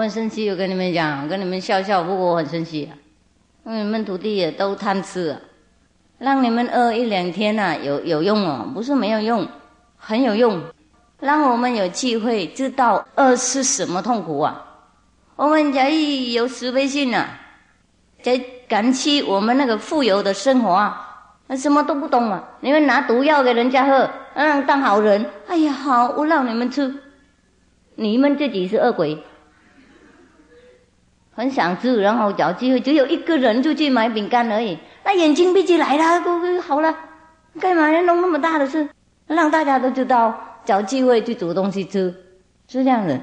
我很生气，我跟你们讲，我跟你们笑笑，不过我很生气啊，因为你们徒弟也都贪吃啊，让你们饿一两天呐，有有用哦，不是没有用，很有用，让我们有机会知道饿是什么痛苦啊。我们才有慈悲心呐，才感激我们那个富有的生活啊。什么都不懂啊！你们拿毒药给人家喝，嗯，当好人。哎呀，好，我让你们吃，你们自己是恶鬼，很想吃，然后找机会，只有一个人就去买饼干而已。那眼睛闭起来了，哥哥好了，干嘛要弄那么大的事？让大家都知道，找机会去煮东西吃，是这样的。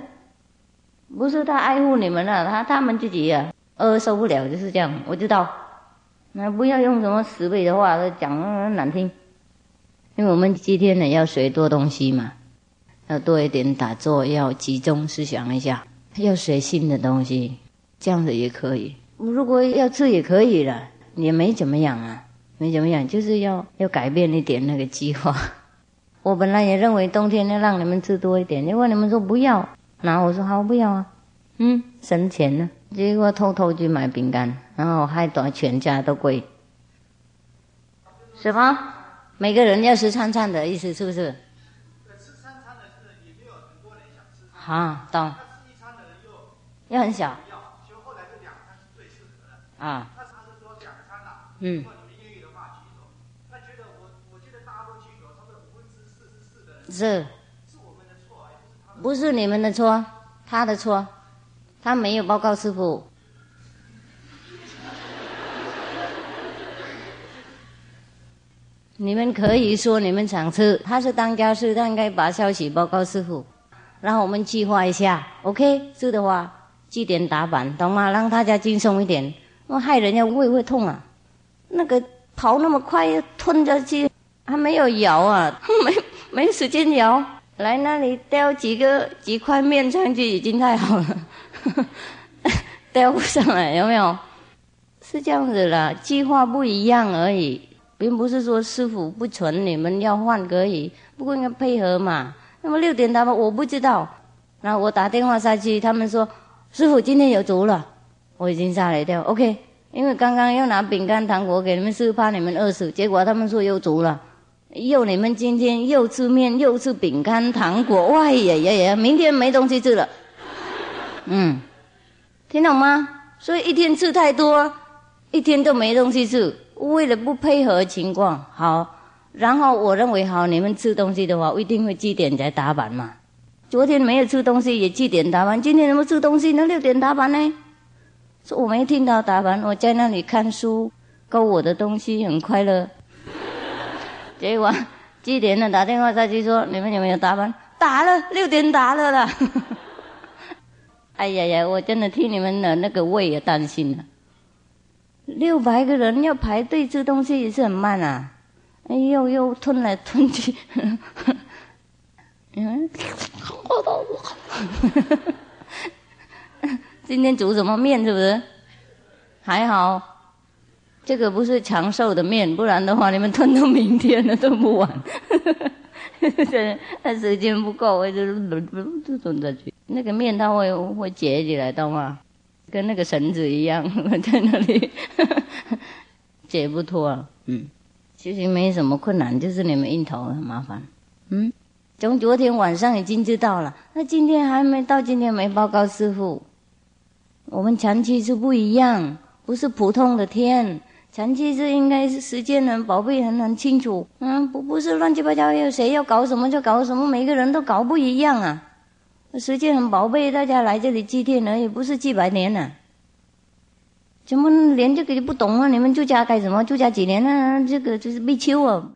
不是他爱护你们了，他他们自己呀，饿受不了，就是这样。我知道。那不要用什么十倍的话讲那么难听，因为我们今天呢要学多东西嘛，要多一点打坐，要集中思想一下，要学新的东西，这样子也可以。如果要吃也可以了，也没怎么样啊，没怎么样，就是要要改变一点那个计划。我本来也认为冬天要让你们吃多一点，结果你们说不要，然后我说好不要啊，嗯，省钱呢。结果偷偷去买饼干，然后害得全家都贵。什么？每个人要吃餐餐的意思是不是？吃餐餐的是也没有很多人想吃。啊，懂。吃一餐的人又又很小。啊。他他是说两餐啦。嗯。是。是我们的错，不是他。不是你们的错，他的错。他没有报告师傅，你们可以说你们想吃，他是当家师，他应该把消息报告师傅，然后我们计划一下，OK？是的话，记点打板，懂吗？让大家轻松一点，我害人家胃会痛啊！那个跑那么快，吞下去还没有咬啊，没没时间咬，来那里叼几个几块面上去已经太好了。带不上来有没有？是这样子啦，计划不一样而已，并不是说师傅不存，你们要换可以，不过应该配合嘛。那么六点他们我不知道，然后我打电话下去，他们说师傅今天有足了，我已经吓了一跳。OK，因为刚刚要拿饼干糖果给你们吃，怕你们饿死，结果他们说又足了，又你们今天又吃面又吃饼干糖果，哇呀呀呀，明天没东西吃了。嗯，听懂吗？所以一天吃太多，一天都没东西吃。为了不配合情况，好，然后我认为好，你们吃东西的话，我一定会几点才打板嘛。昨天没有吃东西，也几点打板。今天怎么吃东西？那六点打板呢？我没听到打板，我在那里看书，勾我的东西，很快乐。结果几点了？打电话再去说，你们有没有打板？打了，六点打了啦。哎呀呀！我真的替你们的那个胃也担心了。六百个人要排队吃东西也是很慢啊！哎呦呦，吞来吞去，嗯，今天煮什么面？是不是？还好，这个不是长寿的面，不然的话你们吞到明天了都不完。他时间不够，我就就吞下去。那个面它会会结起来，懂吗？跟那个绳子一样，在那里解不脱。嗯，其实没什么困难，就是你们硬头很麻烦。嗯，从昨天晚上已经知道了，那今天还没到，今天没报告师傅。我们长期是不一样，不是普通的天。长期是应该是时间很宝贝，很很清楚。嗯，不不是乱七八糟，有谁要搞什么就搞什么，每个人都搞不一样啊。时间很宝贝，大家来这里祭奠而已，不是几百年呢。怎么连这个就不懂啊？你们住家干什么？住家几年呢？这个就是立秋啊，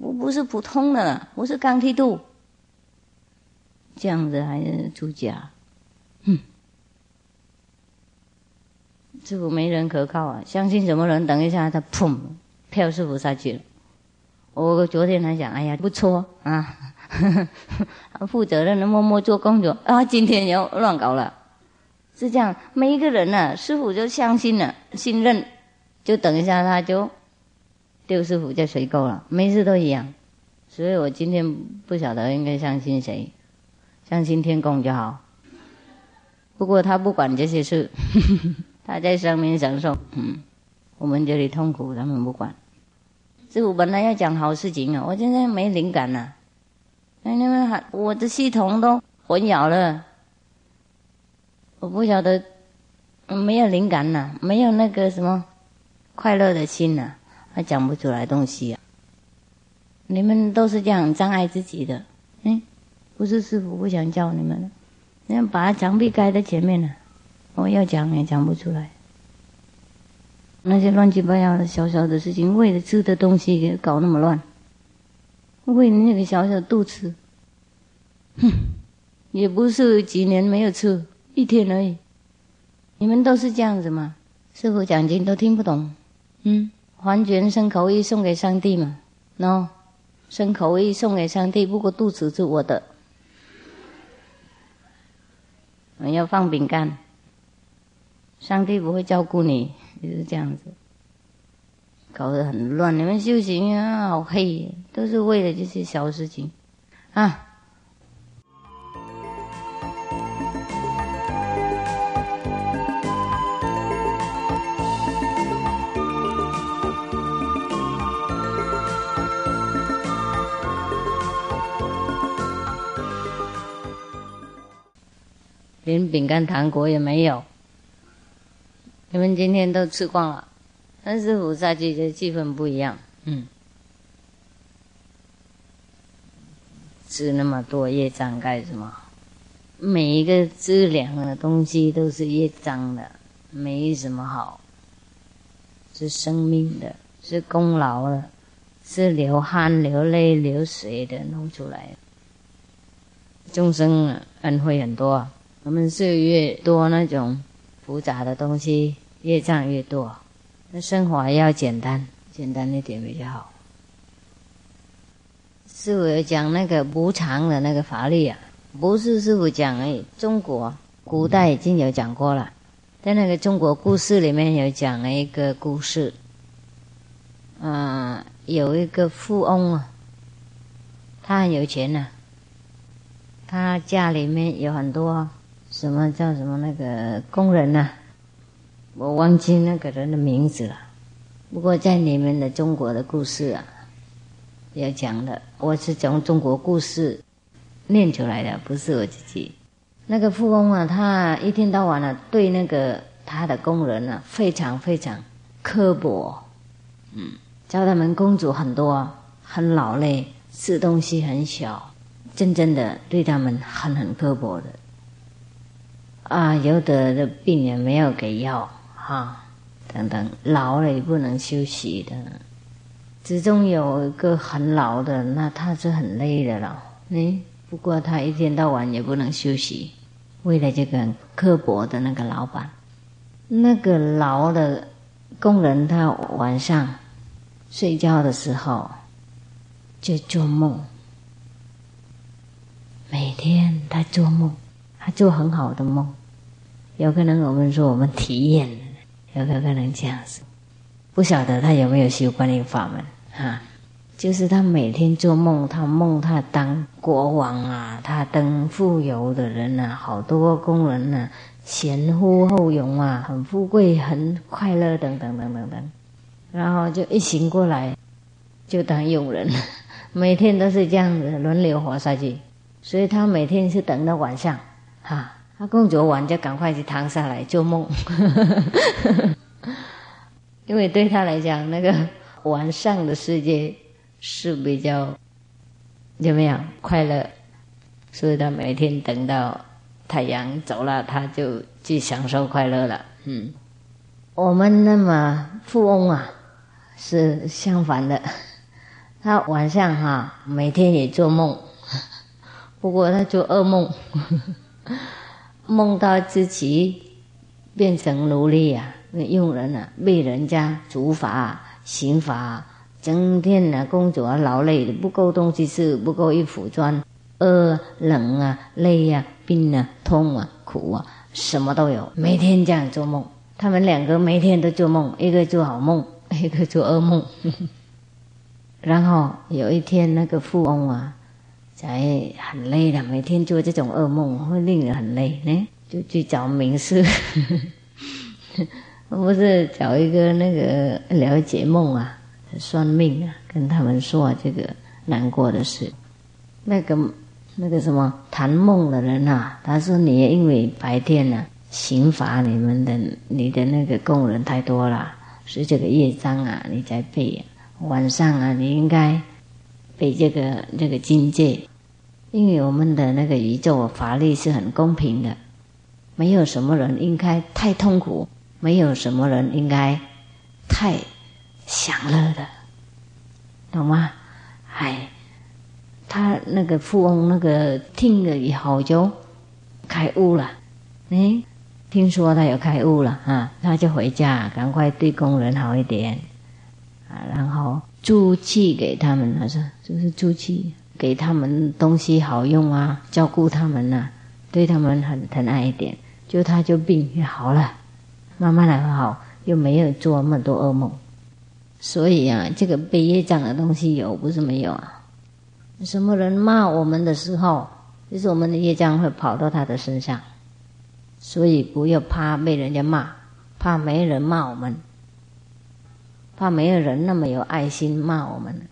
不不是普通的，不是刚剃度，这样子还是住家？哼，师傅没人可靠啊！相信什么人？等一下他砰，跳师傅下去了。我昨天还想，哎呀，不错啊。负责任的默默做工作啊！今天又乱搞了，是这样。每一个人呢，师傅就相信了，信任，就等一下他就丢师傅就水沟了，每次都一样。所以我今天不晓得应该相信谁，相信天公就好。不过他不管这些事，他在上面享受。嗯，我们这里痛苦，他们不管。师傅本来要讲好事情啊，我现在没灵感了。哎，你们还我的系统都混淆了，我不晓得，没有灵感了，没有那个什么快乐的心了，还讲不出来东西啊。你们都是这样障碍自己的，嗯，不是师傅不想教你们了，你要把墙壁盖在前面了，我要讲也讲不出来。那些乱七八糟的小小的事情，为了吃的东西给搞那么乱，为了那个小小肚子，哼，也不是几年没有吃，一天而已。你们都是这样子吗？师傅讲经都听不懂，嗯，还全生口意送给上帝嘛？no，生口意送给上帝，不过肚子是我的，我要放饼干，上帝不会照顾你。就是这样子，搞得很乱。你们修行啊，好黑，都是为了这些小事情啊。连饼干、糖果也没有。你们今天都吃光了，但是菩萨去的气氛不一样。嗯，吃那么多业障干什么？每一个质量的东西都是业障的，没什么好。是生命的，是功劳的，是流汗、流泪、流水的弄出来的。众生恩惠很多，我们是越多那种复杂的东西。业障越多，那生活要简单，简单一点比较好。师傅有讲那个无常的那个法律啊，不是师傅讲而已。中国古代已经有讲过了，在那个中国故事里面有讲了一个故事。嗯，有一个富翁啊，他很有钱呐，他家里面有很多什么叫什么那个工人呐。我忘记那个人的名字了，不过在你们的中国的故事啊，要讲的，我是从中国故事念出来的，不是我自己。那个富翁啊，他一天到晚呢，对那个他的工人呢，非常非常刻薄，嗯，教他们工作很多，很劳累，吃东西很小，真正的对他们很很刻薄的。啊，有的的病人没有给药。哈，等等，老了也不能休息的。之中有一个很老的，那他是很累的了。哎，不过他一天到晚也不能休息，为了这个刻薄的那个老板。那个老的工人，他晚上睡觉的时候就做梦，每天他做梦，他做很好的梦。有可能我们说我们体验。有可能这样子，不晓得他有没有修观音法门啊？就是他每天做梦，他梦他当国王啊，他当富有的人啊，好多工人啊，前呼后拥啊，很富贵，很快乐，等等等等等。然后就一醒过来，就当佣人，每天都是这样子轮流活下去。所以他每天是等到晚上，哈。他工作完就赶快去躺下来做梦，因为对他来讲，那个晚上的世界是比较怎么样快乐，所以他每天等到太阳走了，他就去享受快乐了。嗯，我们那么富翁啊，是相反的，他晚上哈每天也做梦，不过他做噩梦。梦到自己变成奴隶啊，那佣人啊，被人家处罚、刑罚，整天啊工作啊劳累，不够东西吃，不够衣服穿，饿、冷啊、累啊、病啊、痛啊、苦啊，什么都有，每天这样做梦。他们两个每天都做梦，一个做好梦，一个做噩梦。然后有一天，那个富翁啊。才很累的，每天做这种噩梦会令人很累呢。就去找名师，不是找一个那个了解梦啊、算命啊，跟他们说这个难过的事。那个那个什么谈梦的人啊，他说你因为白天呢刑罚你们的你的那个工人太多了，是这个业障啊，你在背。晚上啊，你应该背这个这个境界，因为我们的那个宇宙法力是很公平的。没有什么人应该太痛苦，没有什么人应该太享乐的，懂吗？哎，他那个富翁那个听了以后就开悟了，哎，听说他有开悟了啊，他就回家，赶快对工人好一点啊，然后租气给他们，他说就是租气给他们东西好用啊，照顾他们呐，对他们很疼爱一点。就他就病也好了，慢慢来好，又没有做那么多噩梦，所以啊，这个背业障的东西有不是没有啊？什么人骂我们的时候，就是我们的业障会跑到他的身上，所以不要怕被人家骂，怕没人骂我们，怕没有人那么有爱心骂我们。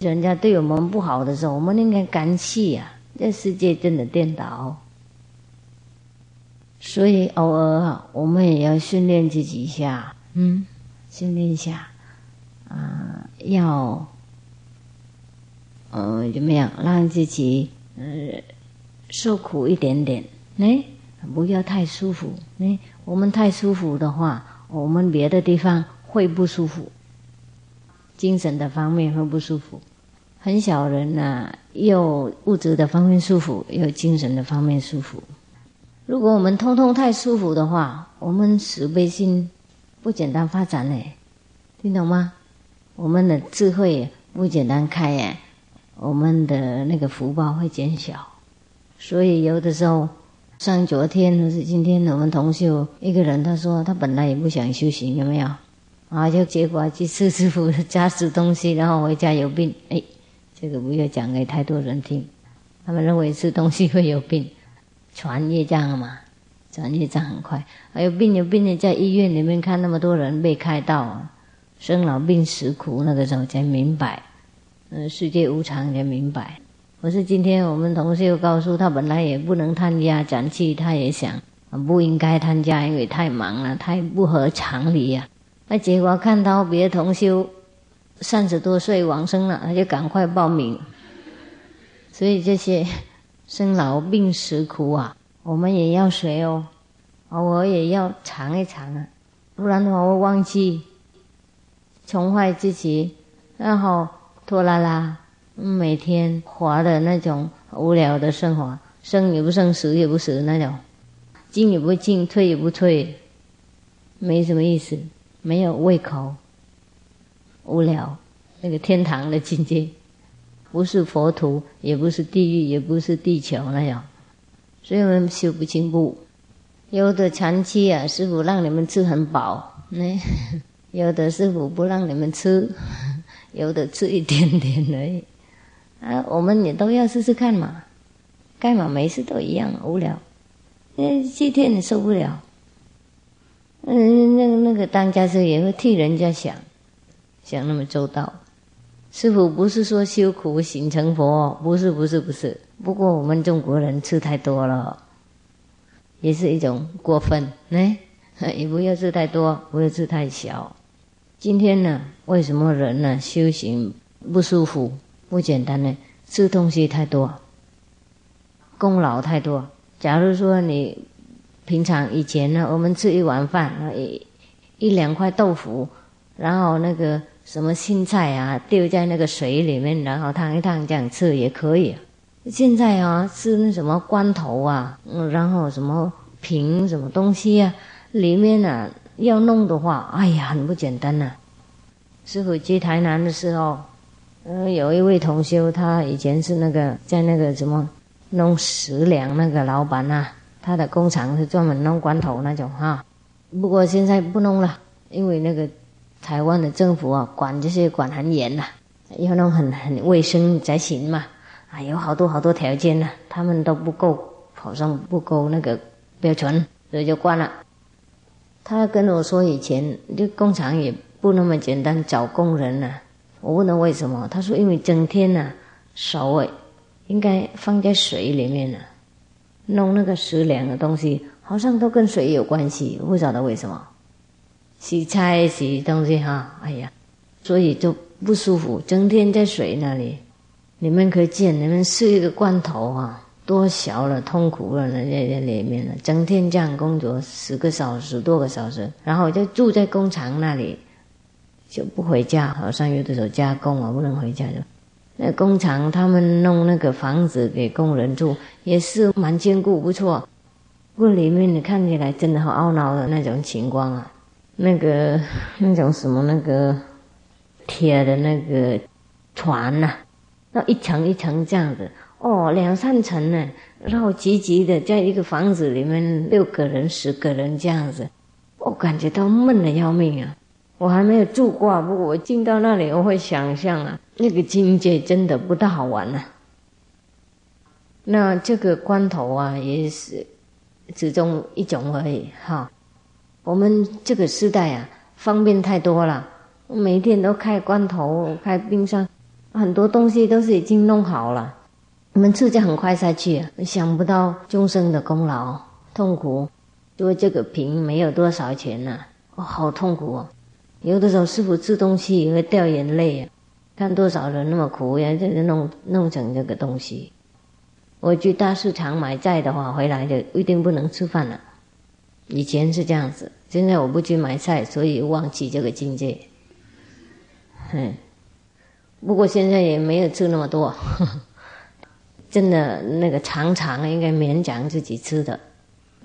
人家对我们不好的时候，我们应该感谢啊！这世界真的颠倒。所以偶尔啊，我们也要训练自己一下，嗯，训练一下，啊，要，呃，怎么样让自己呃受苦一点点？哎，不要太舒服。哎，我们太舒服的话，我们别的地方会不舒服，精神的方面会不舒服。很小人呐，又物质的方面舒服，又精神的方面舒服。如果我们通通太舒服的话，我们慈悲心不简单发展嘞，听懂吗？我们的智慧不简单开耶，我们的那个福报会减小。所以有的时候，像昨天或是今天，我们同修一个人，他说他本来也不想修行，有没有？啊，就结果去吃师傅家吃东西，然后回家有病。哎，这个不要讲给太多人听，他们认为吃东西会有病。传业障嘛，传业障很快。还有病有病的，在医院里面看那么多人被开刀，生老病死苦，那个时候才明白，嗯，世界无常才明白。可是今天我们同事又告诉他，本来也不能参加展期，他也想不应该参加，因为太忙了，太不合常理呀。那结果看到别的同修三十多岁往生了，他就赶快报名。所以这些。生老病死苦啊，我们也要学哦，偶尔也要尝一尝啊，不然的话会忘记，穷坏自己，然后拖拉拉，每天活的那种无聊的生活，生也不生，死也不死那种，进也不进，退也不退，没什么意思，没有胃口，无聊，那个天堂的境界。不是佛土，也不是地狱，也不是地球那样，所以我们修不进步。有的长期啊，师傅让你们吃很饱，那 有的师傅不让你们吃，有的吃一点点而已。啊，我们也都要试试看嘛，干嘛没事都一样无聊，那七天你受不了。嗯，那那个当家师也会替人家想，想那么周到。师傅不是说修苦行成佛，不是不是不是。不过我们中国人吃太多了，也是一种过分。哎，也不要吃太多，不要吃太小。今天呢，为什么人呢修行不舒服、不简单呢？吃东西太多，功劳太多。假如说你平常以前呢，我们吃一碗饭，一一两块豆腐，然后那个。什么青菜啊，丢在那个水里面，然后烫一烫这样吃也可以。现在啊，吃那什么罐头啊，然后什么瓶什么东西啊，里面呢要弄的话，哎呀，很不简单呐。师傅去台南的时候，呃，有一位同修，他以前是那个在那个什么弄食粮那个老板呐，他的工厂是专门弄罐头那种哈。不过现在不弄了，因为那个。台湾的政府啊，管这些管很严呐，要弄很很卫生才行嘛。啊，有好多好多条件呢，他们都不够好像不够那个标准，所以就关了。他跟我说，以前这工厂也不那么简单，找工人呢。我问他为什么，他说因为整天呢手啊应该放在水里面呢，弄那个食粮的东西，好像都跟水有关系，不晓得为什么。洗菜洗东西哈，哎呀，所以就不舒服，整天在水那里。你们可见，你们是一个罐头啊。多小了，痛苦了，在在里面了，整天这样工作十个小时多个小时，然后就住在工厂那里，就不回家。好像有的时候加工啊，不能回家就。那工厂他们弄那个房子给工人住，也是蛮坚固，不错。不过里面你看起来真的好懊恼的那种情况啊，那个那种什么那个铁的那个船呐，那一层一层这样子。哦，两三层呢，然后挤挤的，在一个房子里面六个人、十个人这样子，我感觉到闷的要命啊！我还没有住过，不过我进到那里，我会想象啊，那个境界真的不大好玩呢。那这个关头啊，也是其中一种而已哈。我们这个时代啊，方便太多了，每天都开关头、开冰箱，很多东西都是已经弄好了。我们吃就很快下去，想不到众生的功劳痛苦，因为这个瓶没有多少钱呐，哦，好痛苦哦！有的时候师傅吃东西也会掉眼泪啊，看多少人那么苦呀，这弄弄成这个东西。我去大市场买菜的话，回来就一定不能吃饭了。以前是这样子，现在我不去买菜，所以忘记这个境界。哼，不过现在也没有吃那么多。真的那个常常应该勉强自己吃的，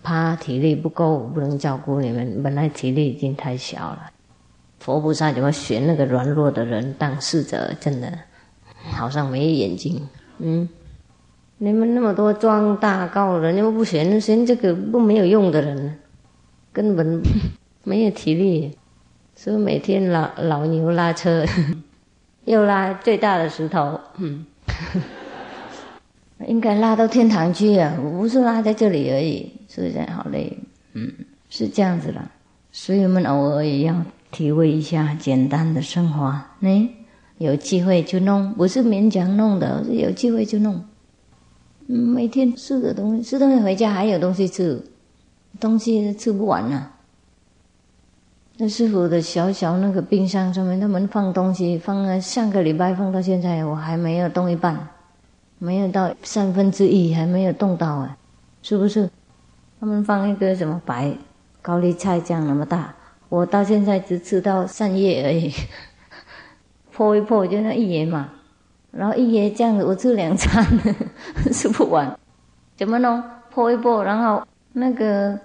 怕体力不够，不能照顾你们。本来体力已经太小了，佛菩萨怎么选那个软弱的人当侍者？真的好像没眼睛。嗯，你们那么多壮大高人，你们不选选这个不没有用的人，根本 没有体力，所以每天老老牛拉车，又拉最大的石头。嗯。应该拉到天堂去啊！不是拉在这里而已，是不是好累？嗯，是这样子的。所以我们偶尔也要体会一下简单的生活。呢，有机会就弄，不是勉强弄的，是有机会就弄。每天吃的东西，吃东西回家还有东西吃，东西吃不完呢。那师傅的小小那个冰箱上面，他们放东西，放了上个礼拜放到现在，我还没有动一半。没有到三分之一，还没有动到啊，是不是？他们放一个什么白高丽菜酱那么大，我到现在只吃到三叶而已，破一破就那一叶嘛，然后一叶这样子我吃两餐 吃不完，怎么弄？破一破，然后那个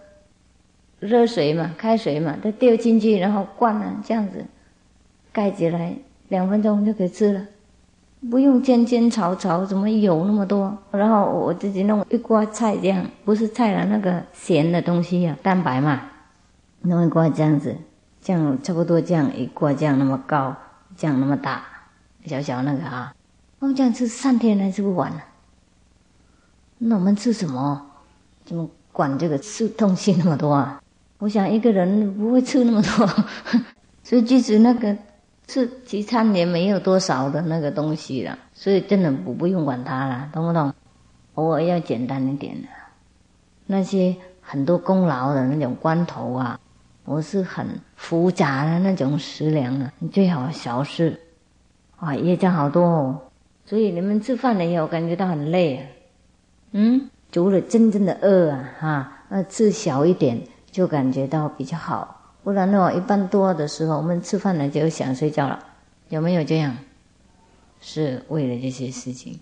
热水嘛，开水嘛，再丢进去，然后灌了这样子，盖起来，两分钟就可以吃了。不用煎煎炒炒，怎么油那么多？然后我自己弄一锅菜这样，不是菜了，那个咸的东西呀，蛋白嘛，弄一锅这样子，酱差不多这样一锅酱那么高，酱那么大，小小那个啊，我们这样吃三天还吃不完呢。那我们吃什么？怎么管这个吃东西那么多啊？我想一个人不会吃那么多，所以即使那个。吃几餐也没有多少的那个东西了，所以真的不不用管它了，懂不懂？偶尔要简单一点的，那些很多功劳的那种关头啊，我是很复杂的那种食粮啊，你最好小事，啊，业障好多哦，所以你们吃饭了以后感觉到很累啊，嗯，除了真正的饿啊，哈，那吃小一点就感觉到比较好。不然的话，一般多的时候，我们吃饭了就想睡觉了，有没有这样？是为了这些事情，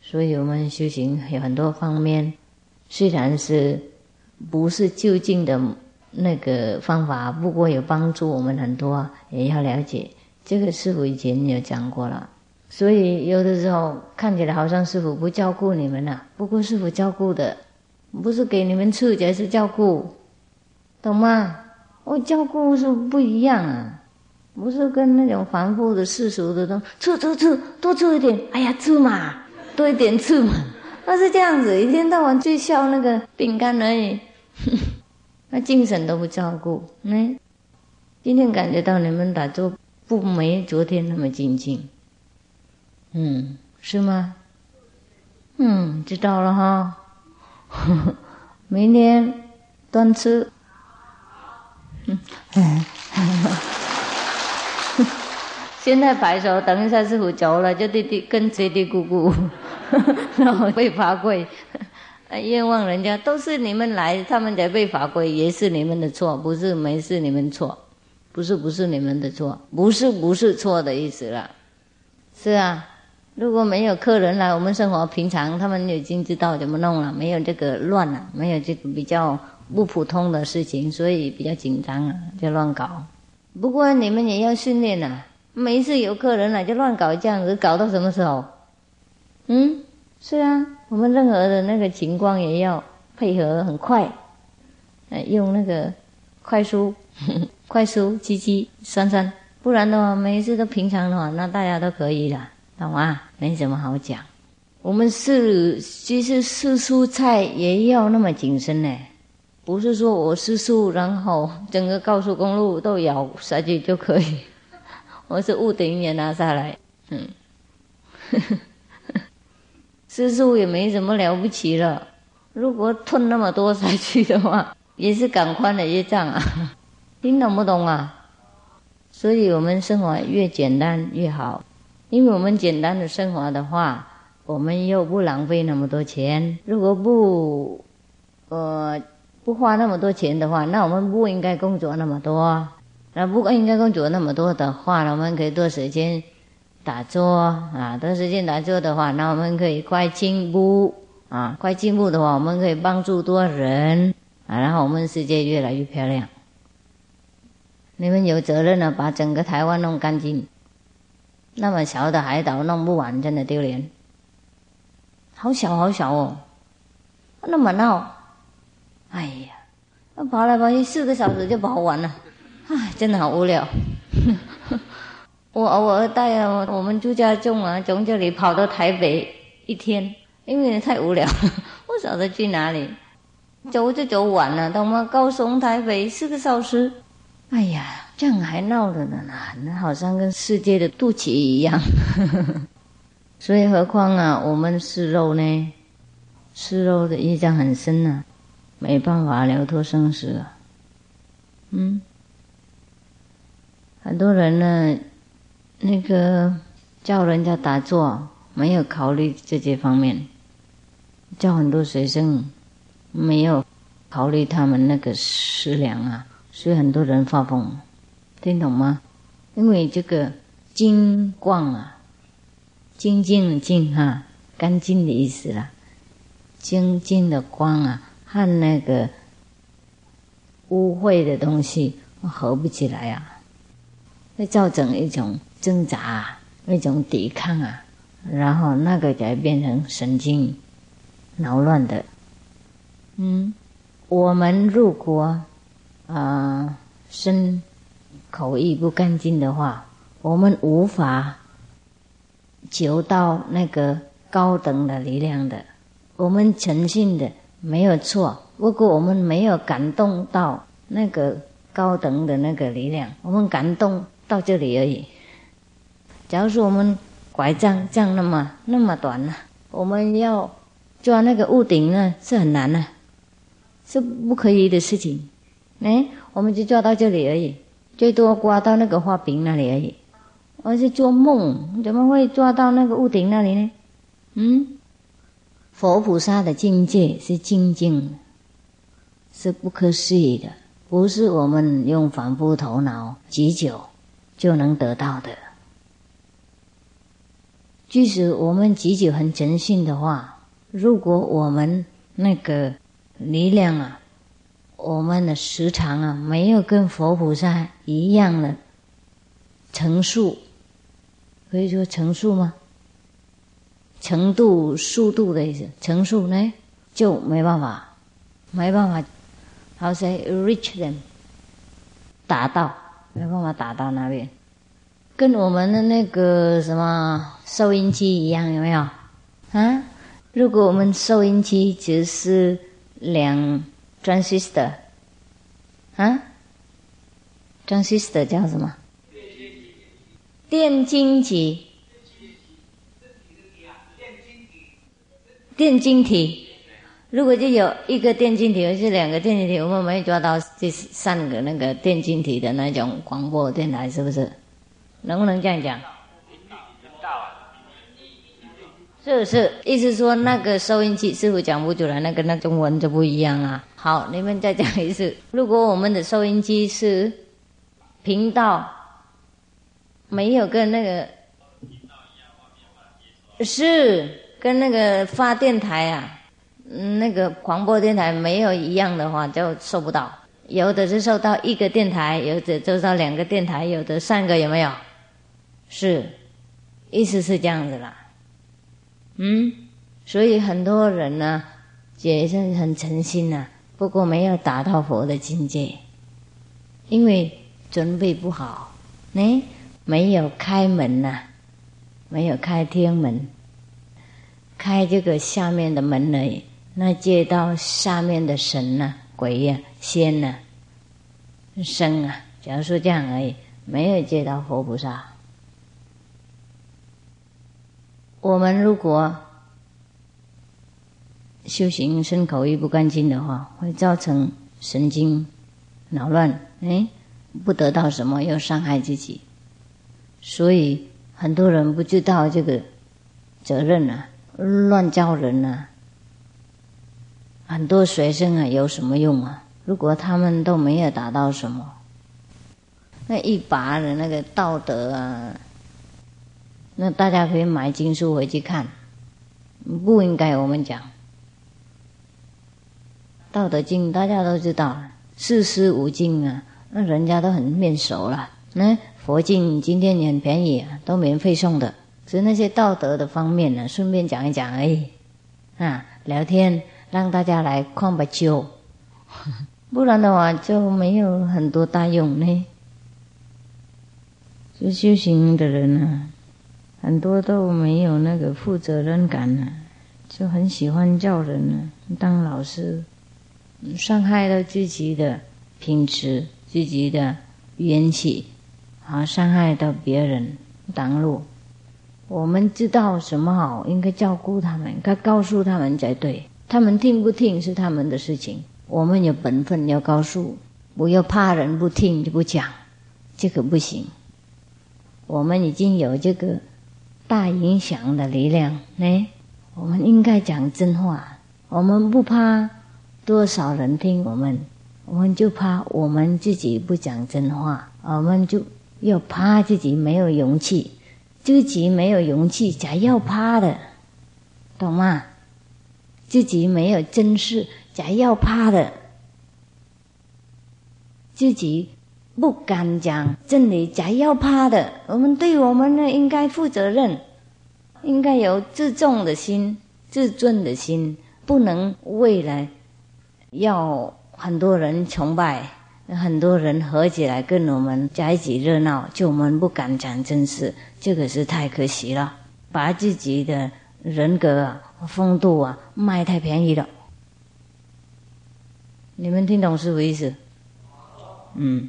所以我们修行有很多方面，虽然是不是就近的那个方法，不过有帮助我们很多，也要了解。这个师傅以前有讲过了，所以有的时候看起来好像师傅不照顾你们了，不过师傅照顾的，不是给你们吃，而是照顾，懂吗？我照顾是不一样啊，不是跟那种凡夫的世俗的都吃吃吃多吃一点，哎呀吃嘛，多一点吃嘛，他是这样子，一天到晚就笑那个饼干而已，那精神都不照顾。嗯，今天感觉到你们打坐不没昨天那么精进，嗯，是吗？嗯，知道了哈。明天端吃。嗯，现在摆手，等一下师傅走了，就嘀嘀跟嘀嘀咕咕，然后被罚跪，冤枉人家都是你们来，他们才被罚跪，也是你们的错，不是没事你们错，不是不是你们的错，不是不是错的意思了，是啊，如果没有客人来，我们生活平常，他们已经知道怎么弄了，没有这个乱了，没有这个比较。不普通的事情，所以比较紧张啊，就乱搞。不过你们也要训练啊，每一次有客人来就乱搞，这样子搞到什么时候？嗯，是啊，我们任何的那个情况也要配合很快，用那个快速、快速、七七、三三，不然的话，每一次都平常的话，那大家都可以的，懂吗？没什么好讲。我们是其实吃蔬菜也要那么谨慎呢。不是说我吃素，然后整个高速公路都咬下去就可以。我是屋顶也拿下来，嗯，吃素也没什么了不起了。如果吞那么多下去的话，也是感官的业障啊。听懂不懂啊？所以我们生活越简单越好，因为我们简单的生活的话，我们又不浪费那么多钱。如果不，呃。不花那么多钱的话，那我们不应该工作那么多。那不应该工作那么多的话，我们可以多时间打坐啊，多时间打坐的话，那我们可以快进步啊，快进步的话，我们可以帮助多人啊，然后我们世界越来越漂亮。你们有责任呢，把整个台湾弄干净。那么小的海岛弄不完，真的丢脸。好小好小哦，那么闹。哎呀，那跑来跑去四个小时就跑完了，唉，真的好无聊。我偶尔带我我们住家中啊，从这里跑到台北一天，因为太无聊，不晓得去哪里，走就走晚了。等我们？高雄台北四个小时，哎呀，这样还闹着呢，那好像跟世界的肚脐一样。所以何况啊，我们吃肉呢，吃肉的印象很深呢。没办法了脱生死啊，嗯，很多人呢，那个叫人家打坐，没有考虑这些方面，叫很多学生没有考虑他们那个食粮啊，所以很多人发疯，听懂吗？因为这个金光啊，精净的净哈，干净的意思啦，精净的光啊。和那个污秽的东西合不起来啊，会造成一种挣扎、啊一种抵抗啊，然后那个才变成神经扰乱的。嗯，我们如果啊身口意不干净的话，我们无法求到那个高等的力量的。我们诚信的。没有错，不过我们没有感动到那个高等的那个力量，我们感动到这里而已。假如说我们拐杖这样那么那么短呢，我们要抓那个屋顶呢是很难的，是不可以的事情。哎，我们就抓到这里而已，最多刮到那个花瓶那里而已。我是做梦，怎么会抓到那个屋顶那里呢？嗯。佛菩萨的境界是静静，是不可思议的，不是我们用反复头脑急久就能得到的。即使我们急久很诚信的话，如果我们那个力量啊，我们的时长啊，没有跟佛菩萨一样的成数，可以说成数吗？程度、速度的意思，程数呢就没办法，没办法，how say reach them，达到，没办法达到那边，跟我们的那个什么收音机一样，有没有？啊，如果我们收音机只是两 transistor，啊，transistor 叫什么？电晶体。电晶体。如果就有一个电晶体，或是两个电晶体，我们没有抓到这三个那个电晶体的那种广播电台，是不是？能不能这样讲？是是，意思说那个收音机师傅讲不出来，那个那中文就不一样啊。好，你们再讲一次。如果我们的收音机是频道，没有跟那个是跟那个发电台啊，那个广播电台没有一样的话，就收不到。有的是收到一个电台，有的收到两个电台，有的三个，有没有？是，意思是这样子啦。嗯，所以很多人呢，也是很诚心呐，不过没有达到佛的境界，因为准备不好，呢，没有开门呐，没有开天门，开这个下面的门而已，那接到下面的神呐、鬼呀、仙呐、生啊，假如说这样而已，没有接到佛菩萨。我们如果修行身口意不干净的话，会造成神经扰乱，哎，不得到什么又伤害自己，所以很多人不知道这个责任啊，乱教人啊，很多学生啊有什么用啊？如果他们都没有达到什么，那一拔的那个道德啊。那大家可以买经书回去看，不应该我们讲《道德经》，大家都知道，四书五经啊，那人家都很面熟了。那佛经今天也很便宜，都免费送的。只是那些道德的方面呢，顺便讲一讲而已。啊，聊天让大家来看把酒，不然的话就没有很多大用呢。就修行的人呢。很多都没有那个负责任感呢，就很喜欢叫人呢当老师，伤害了自己的品质、自己的元气，好伤害到别人挡路。我们知道什么好，应该照顾他们，该告诉他们才对。他们听不听是他们的事情，我们有本分要告诉，不要怕人不听就不讲，这个不行。我们已经有这个。大影响的力量，呢，我们应该讲真话。我们不怕多少人听我们，我们就怕我们自己不讲真话。我们就要怕自己没有勇气，自己没有勇气才要怕的，懂吗？自己没有真事才要怕的，自己。不敢讲真理，才要怕的。我们对我们呢，应该负责任，应该有自重的心、自尊的心，不能为了要很多人崇拜、很多人合起来跟我们在一起热闹，就我们不敢讲真事，这个是太可惜了，把自己的人格啊、风度啊卖太便宜了。你们听懂师傅意思？嗯。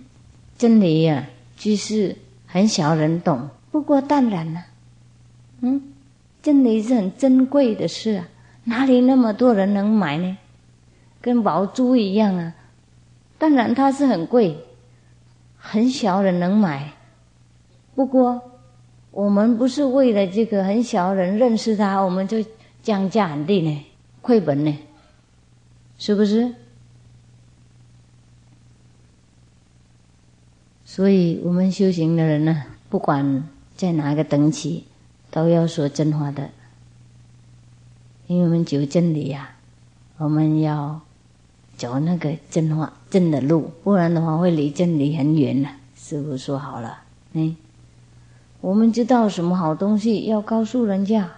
真理呀，就是很少人懂。不过当然了，嗯，真理是很珍贵的事啊，哪里那么多人能买呢？跟毛猪一样啊。当然它是很贵，很少人能买。不过我们不是为了这个很小人认识它，我们就降价很低呢，亏本呢，是不是？所以我们修行的人呢，不管在哪个等级，都要说真话的，因为我们求真理呀，我们要走那个真话、真的路，不然的话会离真理很远呢。师傅说好了，嗯，我们知道什么好东西要告诉人家，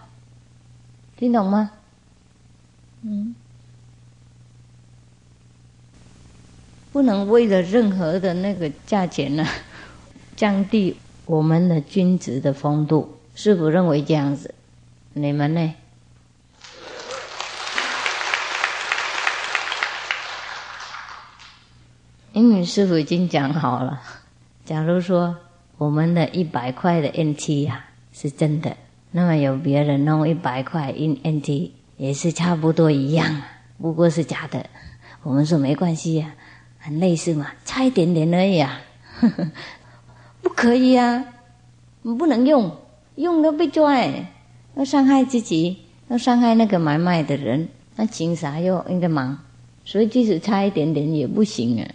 听懂吗？嗯。不能为了任何的那个价钱呢，降低我们的君子的风度。师傅认为这样子，你们呢？英语师傅已经讲好了，假如说我们的一百块的 NT 呀是真的，那么有别人弄一百块 in NT 也是差不多一样，不过是假的。我们说没关系呀，很类似嘛，差一点点而已啊。不可以呀，不能用，用了被抓，要伤害自己，要伤害那个买卖的人，那请啥要应该忙？所以即使差一点点也不行啊。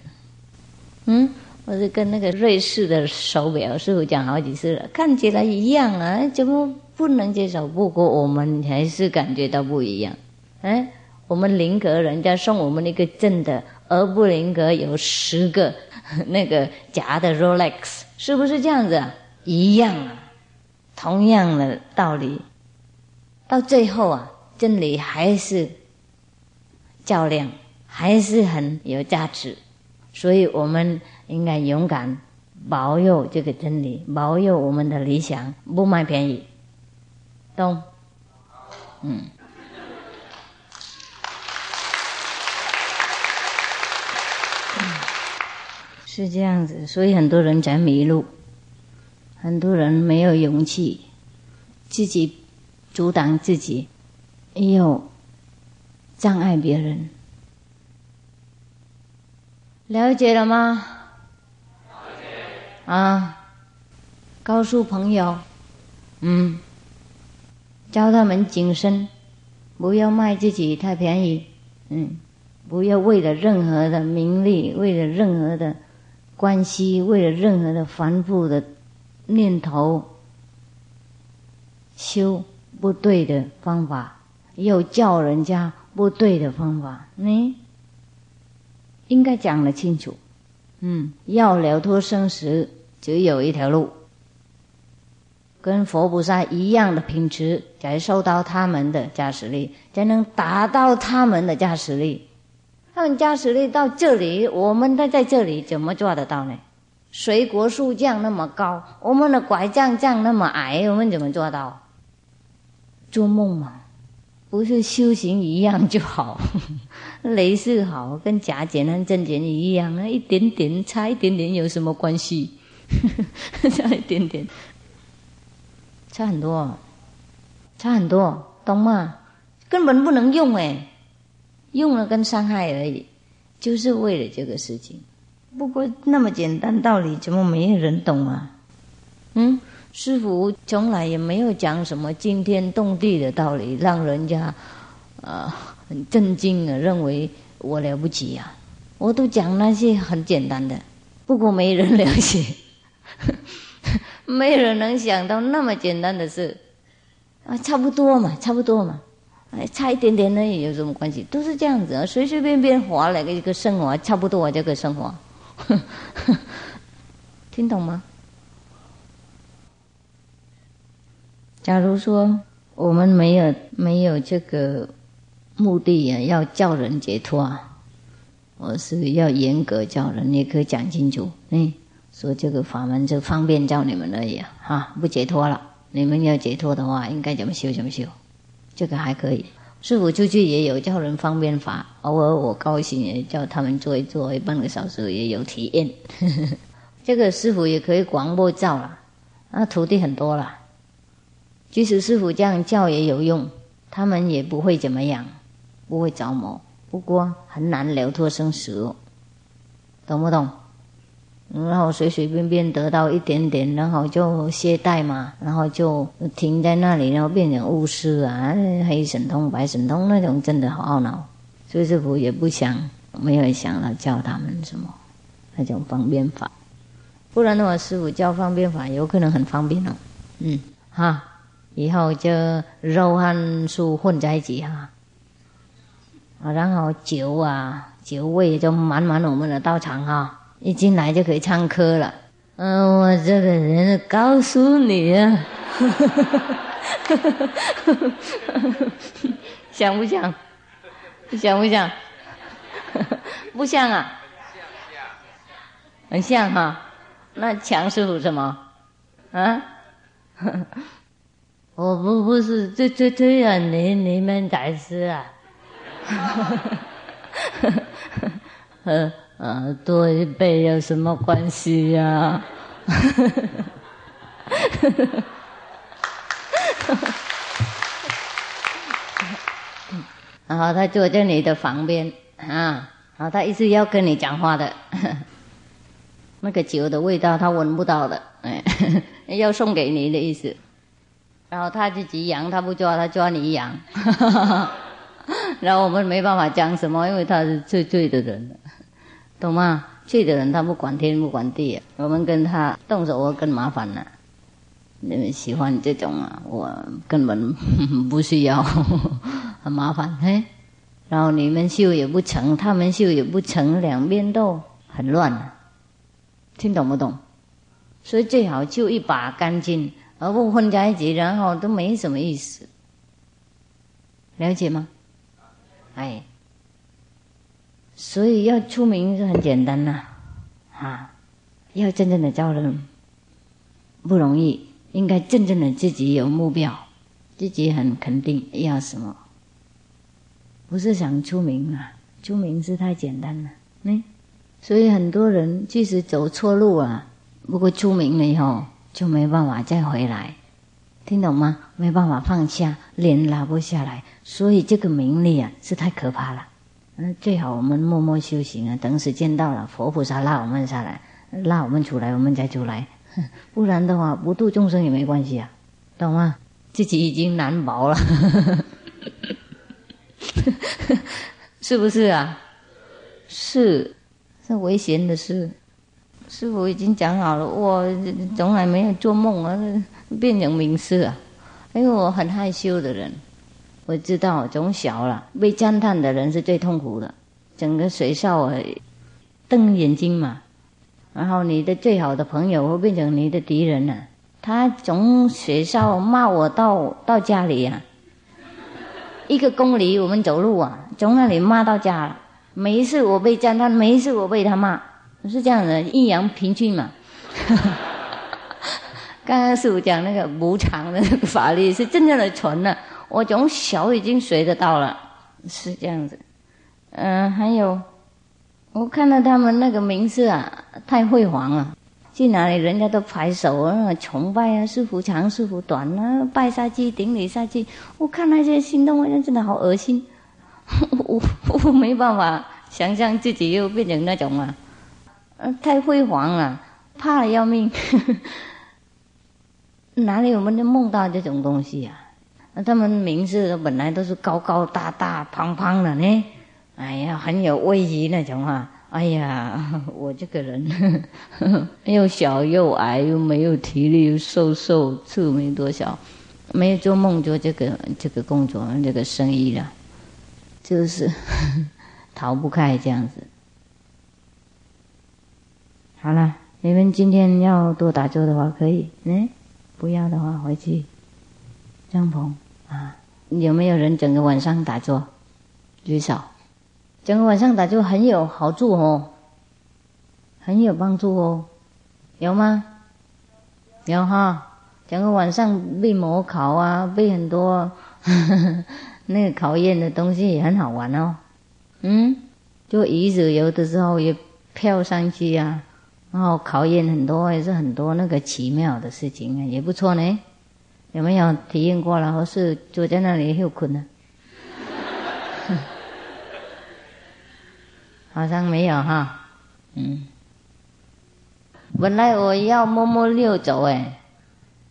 嗯，我是跟那个瑞士的手表师傅讲好几次了，看起来一样啊，怎么不能接受？不过我们还是感觉到不一样。哎，我们林格人家送我们一个真的，而不林格有十个 那个假的 Rolex，是不是这样子啊？一样啊，同样的道理，到最后啊，真理还是较量，还是很有价值。所以我们应该勇敢保佑这个真理，保佑我们的理想，不卖便宜，懂？嗯，是这样子。所以很多人在迷路，很多人没有勇气，自己阻挡自己，也有障碍别人。了解了吗？了解。啊，告诉朋友，嗯，教他们谨慎，不要卖自己太便宜，嗯，不要为了任何的名利，为了任何的关系，为了任何的繁复的念头，修不对的方法，又教人家不对的方法，你。应该讲得清楚，嗯，要了脱生死，只有一条路，跟佛菩萨一样的品质，才受到他们的加持力，才能达到他们的加持力。他们加持力到这里，我们在在这里怎么做得到呢？水果树降那么高，我们的拐杖降那么矮，我们怎么做到？做梦嘛。不是修行一样就好，雷是好，跟假减和正减一样，那一点点差一点点有什么关系？差一点点，差很多，差很多，懂吗？根本不能用哎，用了跟伤害而已，就是为了这个事情。不过那么简单道理，怎么没有人懂啊？嗯。师傅从来也没有讲什么惊天动地的道理，让人家啊很震惊啊，认为我了不起呀。我都讲那些很简单的，不过没人了解，没人能想到那么简单的事啊，差不多嘛，差不多嘛，哎，差一点点呢，有什么关系？都是这样子啊，随随便便活了一个生活，差不多这个生活，听懂吗？假如说我们没有没有这个目的呀，要叫人解脱啊，我是要严格叫人，也可以讲清楚，嗯，说这个法门就方便教你们而已啊，哈，不解脱了，你们要解脱的话，应该怎么修怎么修，这个还可以。师傅出去也有叫人方便法，偶尔我高兴也叫他们做一做，半个小时也有体验。这个师傅也可以广播教了，那徒弟很多了。即使师傅这样教也有用，他们也不会怎么样，不会着魔。不过很难了脱生死，懂不懂？然后随随便便得到一点点，然后就懈怠嘛，然后就停在那里，然后变成巫师啊，黑神通、白神通那种，真的好懊恼。所以师傅也不想，没有想到教他们什么那种方便法，不然的话，师傅教方便法有可能很方便哦。嗯，哈。以后就肉和素混在一起哈，啊，然后酒啊，酒味就满满我们的道场哈，一进来就可以唱歌了。嗯，我这个人告诉你啊，像不像？像不像？不像啊？很像哈。那强师傅什么？啊？我不不是这这这样，你你们才是啊，呵 呃，多一倍有什么关系呀？然后他坐在你的旁边啊，然后他一直要跟你讲话的，那个酒的味道他闻不到的，哎，要送给你的意思。然后他自己养，他不抓，他抓你养。然后我们没办法讲什么，因为他是最醉的人，懂吗？醉的人他不管天不管地，我们跟他动手我更麻烦了。你们喜欢这种啊？我根本 不需要，很麻烦嘿。然后你们修也不成，他们修也不成，两边都很乱，听懂不懂？所以最好就一把干净，而不混在一起，然后都没什么意思。了解吗？哎，所以要出名是很简单呐，啊，要真正的招人不容易。应该真正的自己有目标，自己很肯定要什么，不是想出名啊，出名是太简单了，嗯，所以很多人即使走错路啊，不过出名了以后就没办法再回来，听懂吗？没办法放下，脸拉不下来，所以这个名利啊是太可怕了。嗯，最好我们默默修行啊，等时间到了，佛菩萨拉我们下来，拉我们出来，我们再出来。不然的话，不度众生也没关系啊，懂吗？自己已经难保了，是不是啊？是，是危险的事。师傅已经讲好了，我从来没有做梦啊，变成名师啊。因为我很害羞的人，我知道从小了被赞叹的人是最痛苦的，整个学校瞪眼睛嘛。然后你的最好的朋友会变成你的敌人了。他从学校骂我到到家里呀，一个公里我们走路啊，从那里骂到家了。每一次我被赞叹，每一次我被他骂，是这样的，阴阳平均嘛。刚刚师傅讲那个无常的那个法律是真正的纯的，我从小已经学得到了，是这样子。嗯，还有。我看到他们那个名字啊，太辉煌了。去哪里人家都拍手啊，崇拜啊，师傅长，师傅短啊，拜下去，顶礼下去。我看那些心动，人真的好恶心。我我没办法想象自己又变成那种啊，太辉煌了，怕的要命。哪里我们能梦到这种东西呀？他们名字本来都是高高大大、胖胖的呢。哎呀，很有威仪那种啊！哎呀，我这个人 又小又矮，又没有体力，又瘦瘦，字没多少，没有做梦做这个这个工作，这个生意了，就是逃不开这样子。好了，你们今天要多打坐的话可以，嗯，不要的话回去帐篷啊。有没有人整个晚上打坐？举手。整个晚上打坐很有好处哦，很有帮助哦，有吗？有哈，整个晚上被模考啊，被很多 那个考验的东西也很好玩哦。嗯，就椅子有的时候也飘上去啊，然后考验很多也是很多那个奇妙的事情，也不错呢。有没有体验过了？或是坐在那里又困了？好像没有哈，嗯，本来我要摸摸溜走哎，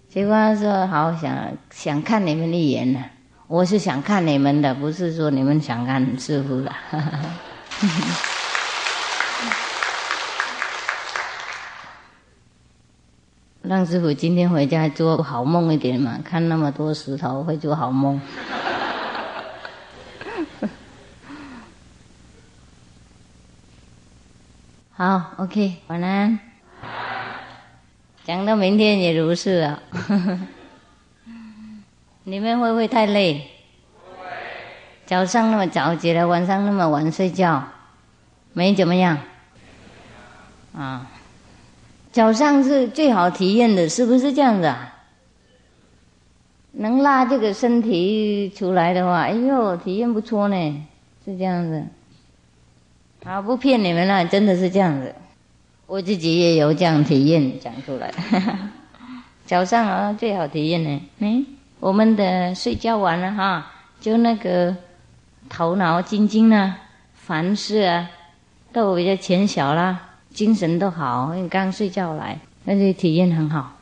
结果说好想想看你们的眼呢，我是想看你们的，不是说你们想看师傅的。让师傅今天回家做好梦一点嘛，看那么多石头会做好梦。好，OK，晚安。讲到明天也如是啊。你们会不会太累？早上那么早起来，晚上那么晚睡觉，没怎么样。啊，早上是最好体验的，是不是这样子啊？能拉这个身体出来的话，哎呦，体验不错呢，是这样子。好，不骗你们了，真的是这样子。我自己也有这样体验，讲出来。早上啊，最好体验呢。嗯，我们的睡觉完了哈，就那个头脑晶晶啊，凡事啊都比较浅小啦，精神都好。因为刚睡觉来，那就体验很好。